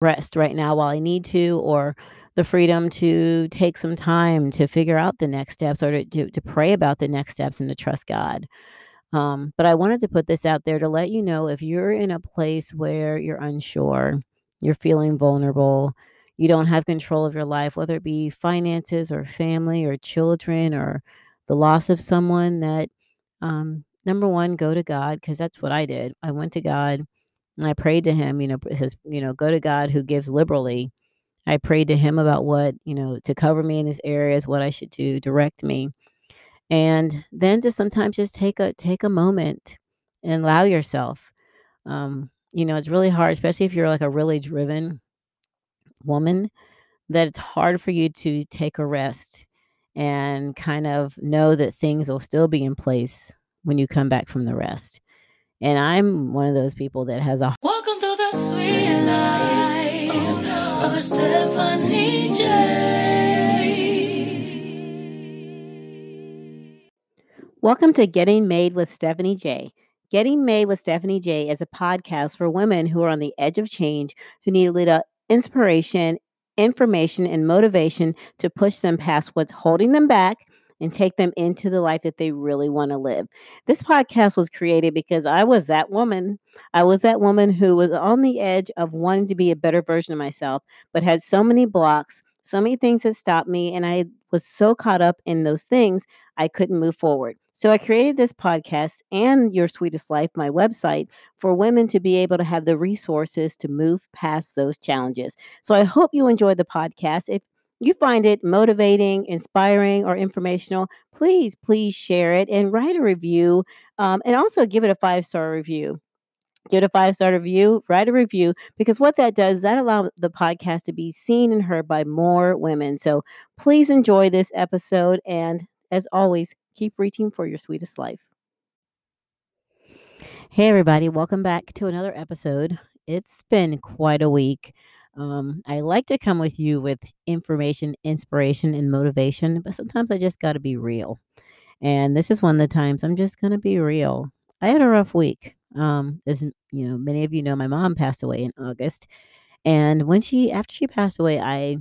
rest right now while I need to, or the freedom to take some time to figure out the next steps or to, to, to pray about the next steps and to trust God. Um, but I wanted to put this out there to let you know if you're in a place where you're unsure, you're feeling vulnerable, you don't have control of your life, whether it be finances or family or children or the loss of someone, that um, number one, go to God, because that's what I did. I went to God and I prayed to Him, you know, his, you know, go to God who gives liberally. I prayed to Him about what, you know, to cover me in His areas, what I should do, direct me. And then to sometimes just take a take a moment and allow yourself. Um you know it's really hard especially if you're like a really driven woman that it's hard for you to take a rest and kind of know that things will still be in place when you come back from the rest and i'm one of those people that has a Welcome to the sweet life of Stephanie J. Welcome to Getting Made with Stephanie J. Getting Made with Stephanie J is a podcast for women who are on the edge of change, who need a little inspiration, information, and motivation to push them past what's holding them back and take them into the life that they really want to live. This podcast was created because I was that woman. I was that woman who was on the edge of wanting to be a better version of myself, but had so many blocks, so many things that stopped me, and I was so caught up in those things, I couldn't move forward. So I created this podcast and Your Sweetest Life, my website, for women to be able to have the resources to move past those challenges. So I hope you enjoy the podcast. If you find it motivating, inspiring, or informational, please, please share it and write a review um, and also give it a five star review. Give it a five star review, write a review, because what that does is that allows the podcast to be seen and heard by more women. So please enjoy this episode. And as always, keep reaching for your sweetest life. Hey, everybody, welcome back to another episode. It's been quite a week. Um, I like to come with you with information, inspiration, and motivation, but sometimes I just got to be real. And this is one of the times I'm just going to be real. I had a rough week. Um, as you know, many of you know, my mom passed away in August. And when she, after she passed away, I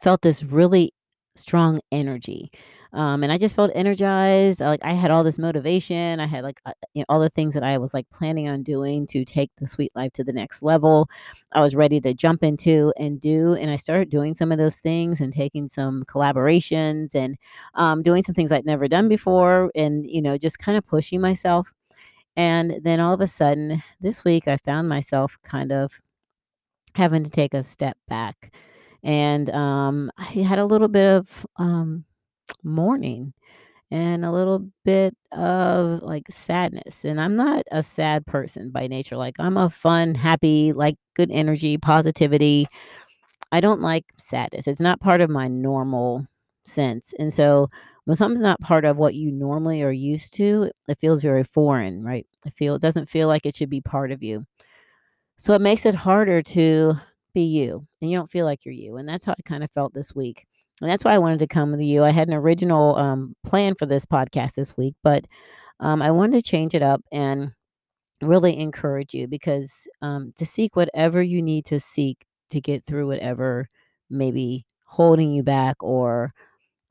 felt this really strong energy. Um, and I just felt energized. Like I had all this motivation. I had like uh, you know, all the things that I was like planning on doing to take the sweet life to the next level. I was ready to jump into and do. And I started doing some of those things and taking some collaborations and um, doing some things I'd never done before. And you know, just kind of pushing myself. And then all of a sudden, this week, I found myself kind of having to take a step back and um, I had a little bit of um, mourning and a little bit of like sadness. And I'm not a sad person by nature. Like I'm a fun, happy, like good energy, positivity. I don't like sadness. It's not part of my normal sense. And so when something's not part of what you normally are used to, it feels very foreign, right? I feel it doesn't feel like it should be part of you. So it makes it harder to be you and you don't feel like you're you. And that's how I kind of felt this week. And that's why I wanted to come with you. I had an original um, plan for this podcast this week, but um, I wanted to change it up and really encourage you because um, to seek whatever you need to seek to get through whatever maybe holding you back or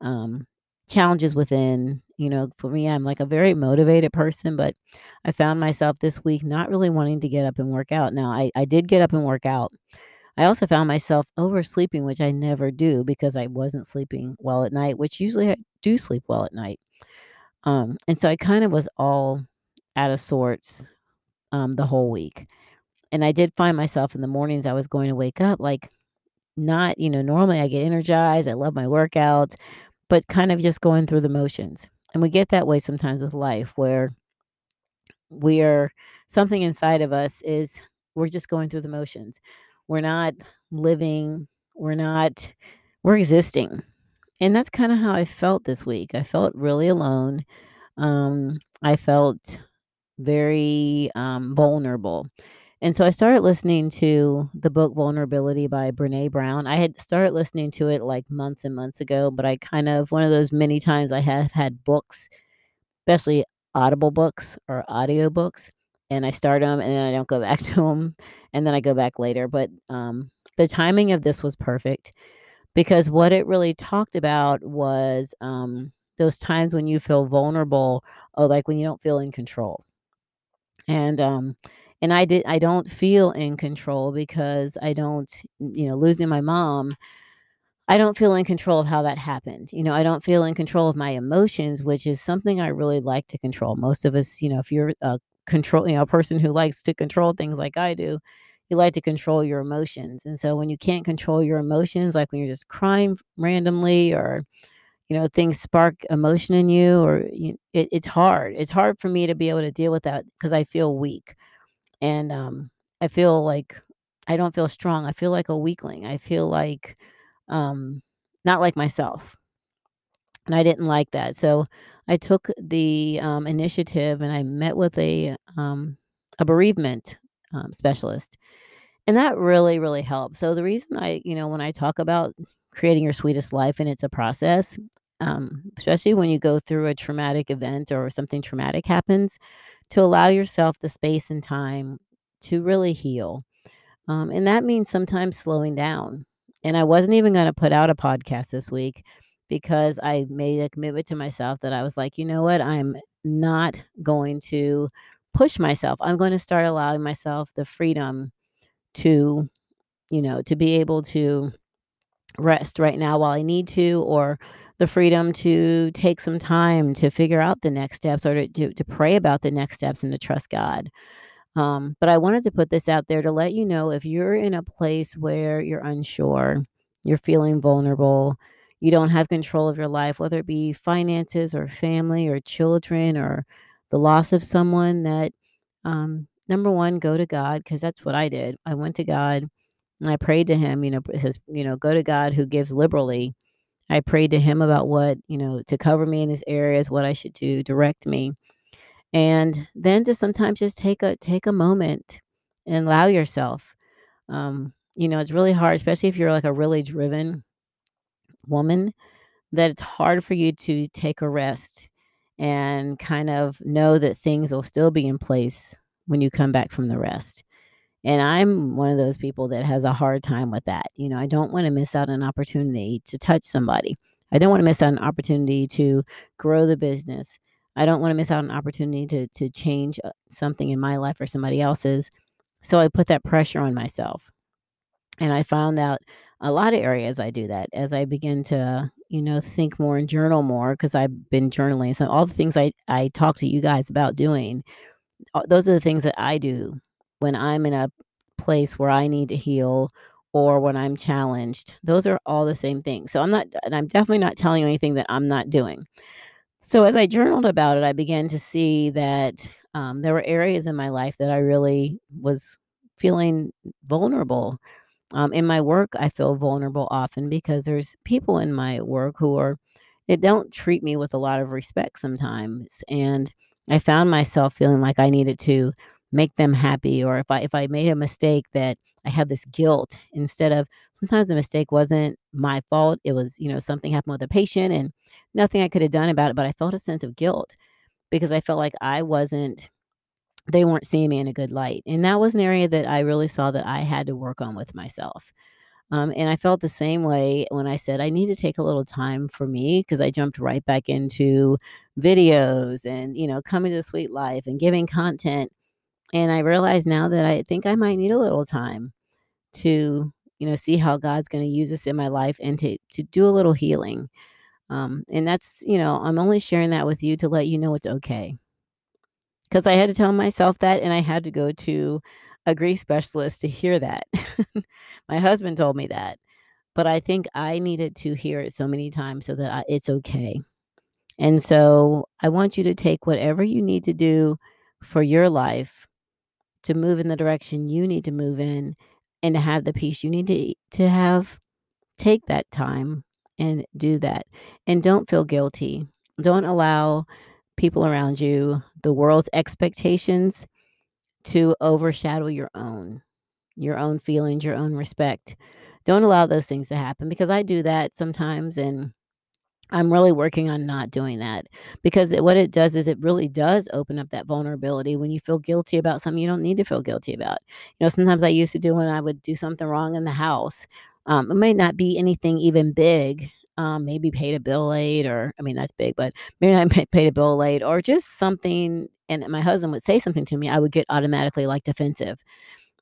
um, challenges within. You know, for me, I'm like a very motivated person, but I found myself this week not really wanting to get up and work out. Now, I, I did get up and work out. I also found myself oversleeping, which I never do because I wasn't sleeping well at night, which usually I do sleep well at night. Um, and so I kind of was all out of sorts um, the whole week. And I did find myself in the mornings I was going to wake up like not, you know, normally I get energized, I love my workouts, but kind of just going through the motions. And we get that way sometimes with life where we're something inside of us is we're just going through the motions. We're not living, we're not, we're existing. And that's kind of how I felt this week. I felt really alone. Um, I felt very um, vulnerable. And so I started listening to the book Vulnerability by Brene Brown. I had started listening to it like months and months ago, but I kind of, one of those many times I have had books, especially audible books or audio books, and I start them and then I don't go back to them and then I go back later. But um, the timing of this was perfect because what it really talked about was um, those times when you feel vulnerable or like when you don't feel in control. And um, and I did I don't feel in control because I don't you know losing my mom I don't feel in control of how that happened. You know, I don't feel in control of my emotions, which is something I really like to control. Most of us, you know, if you're a control, you know, a person who likes to control things like I do, you like to control your emotions. And so when you can't control your emotions, like when you're just crying randomly or, you know, things spark emotion in you or you, it, it's hard. It's hard for me to be able to deal with that because I feel weak. And um, I feel like I don't feel strong. I feel like a weakling. I feel like um, not like myself. And I didn't like that. So I took the um, initiative and I met with a um, a bereavement um, specialist, and that really really helped. So the reason I, you know, when I talk about creating your sweetest life and it's a process, um, especially when you go through a traumatic event or something traumatic happens, to allow yourself the space and time to really heal. Um, and that means sometimes slowing down. And I wasn't even going to put out a podcast this week because I made a commitment to myself that I was like, you know what? I'm not going to push myself. I'm going to start allowing myself the freedom to, you know, to be able to rest right now while I need to, or the freedom to take some time to figure out the next steps or to, to, to pray about the next steps and to trust God. Um, but I wanted to put this out there to let you know if you're in a place where you're unsure, you're feeling vulnerable, you don't have control of your life, whether it be finances or family or children or the loss of someone, that um, number one, go to God, because that's what I did. I went to God and I prayed to Him, you know, his, you know, go to God who gives liberally. I prayed to Him about what, you know, to cover me in His areas, what I should do, direct me and then to sometimes just take a take a moment and allow yourself um you know it's really hard especially if you're like a really driven woman that it's hard for you to take a rest and kind of know that things will still be in place when you come back from the rest and i'm one of those people that has a hard time with that you know i don't want to miss out an opportunity to touch somebody i don't want to miss out an opportunity to grow the business I don't want to miss out an opportunity to to change uh, something in my life or somebody else's. So I put that pressure on myself. And I found out a lot of areas I do that as I begin to, you know, think more and journal more because I've been journaling. So all the things I I talk to you guys about doing, those are the things that I do when I'm in a place where I need to heal or when I'm challenged. Those are all the same things. So I'm not and I'm definitely not telling you anything that I'm not doing. So as I journaled about it, I began to see that um, there were areas in my life that I really was feeling vulnerable. Um, in my work, I feel vulnerable often because there's people in my work who are they don't treat me with a lot of respect sometimes, and I found myself feeling like I needed to make them happy, or if I if I made a mistake that I had this guilt instead of sometimes the mistake wasn't my fault. It was, you know, something happened with a patient and nothing I could have done about it, but I felt a sense of guilt because I felt like I wasn't they weren't seeing me in a good light. And that was an area that I really saw that I had to work on with myself. Um, and I felt the same way when I said I need to take a little time for me because I jumped right back into videos and, you know, coming to the sweet life and giving content. And I realized now that I think I might need a little time to, you know, see how God's going to use this in my life and to to do a little healing. Um, and that's, you know, I'm only sharing that with you to let you know it's okay. Because I had to tell myself that, and I had to go to a grief specialist to hear that. my husband told me that, but I think I needed to hear it so many times so that I, it's okay. And so I want you to take whatever you need to do for your life to move in the direction you need to move in and to have the peace you need to to have take that time and do that and don't feel guilty don't allow people around you the world's expectations to overshadow your own your own feelings your own respect don't allow those things to happen because i do that sometimes and I'm really working on not doing that because what it does is it really does open up that vulnerability when you feel guilty about something you don't need to feel guilty about. You know, sometimes I used to do when I would do something wrong in the house. Um, it may not be anything even big. Um, maybe paid a bill late, or I mean that's big, but maybe I paid a bill late, or just something. And my husband would say something to me, I would get automatically like defensive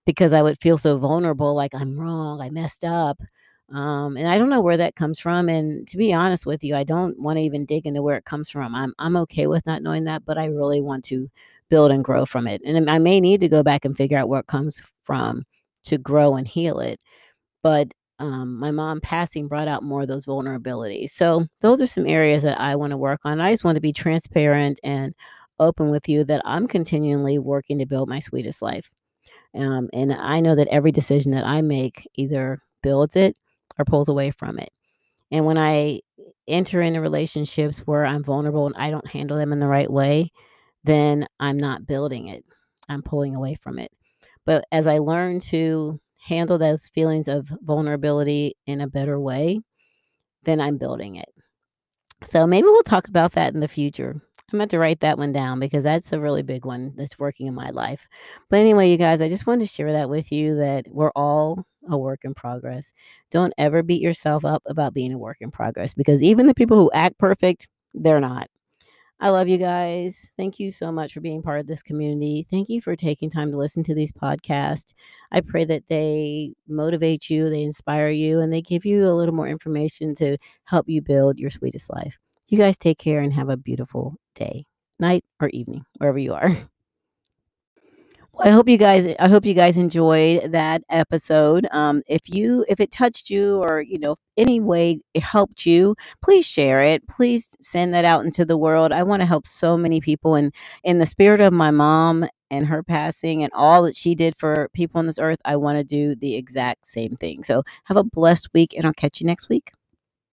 because I would feel so vulnerable, like I'm wrong, I messed up. Um, and I don't know where that comes from. And to be honest with you, I don't want to even dig into where it comes from. I'm I'm okay with not knowing that, but I really want to build and grow from it. And I may need to go back and figure out where it comes from to grow and heal it. But um, my mom passing brought out more of those vulnerabilities. So those are some areas that I want to work on. I just want to be transparent and open with you that I'm continually working to build my sweetest life. Um, and I know that every decision that I make either builds it or pulls away from it. And when I enter into relationships where I'm vulnerable and I don't handle them in the right way, then I'm not building it. I'm pulling away from it. But as I learn to handle those feelings of vulnerability in a better way, then I'm building it. So maybe we'll talk about that in the future. I'm going to write that one down because that's a really big one that's working in my life. But anyway, you guys, I just wanted to share that with you that we're all a work in progress. Don't ever beat yourself up about being a work in progress because even the people who act perfect, they're not. I love you guys. Thank you so much for being part of this community. Thank you for taking time to listen to these podcasts. I pray that they motivate you, they inspire you, and they give you a little more information to help you build your sweetest life. You guys take care and have a beautiful day, night, or evening, wherever you are. I hope you guys I hope you guys enjoyed that episode. Um, if you if it touched you or you know any way it helped you, please share it. Please send that out into the world. I want to help so many people and in the spirit of my mom and her passing and all that she did for people on this earth, I want to do the exact same thing. So have a blessed week and I'll catch you next week.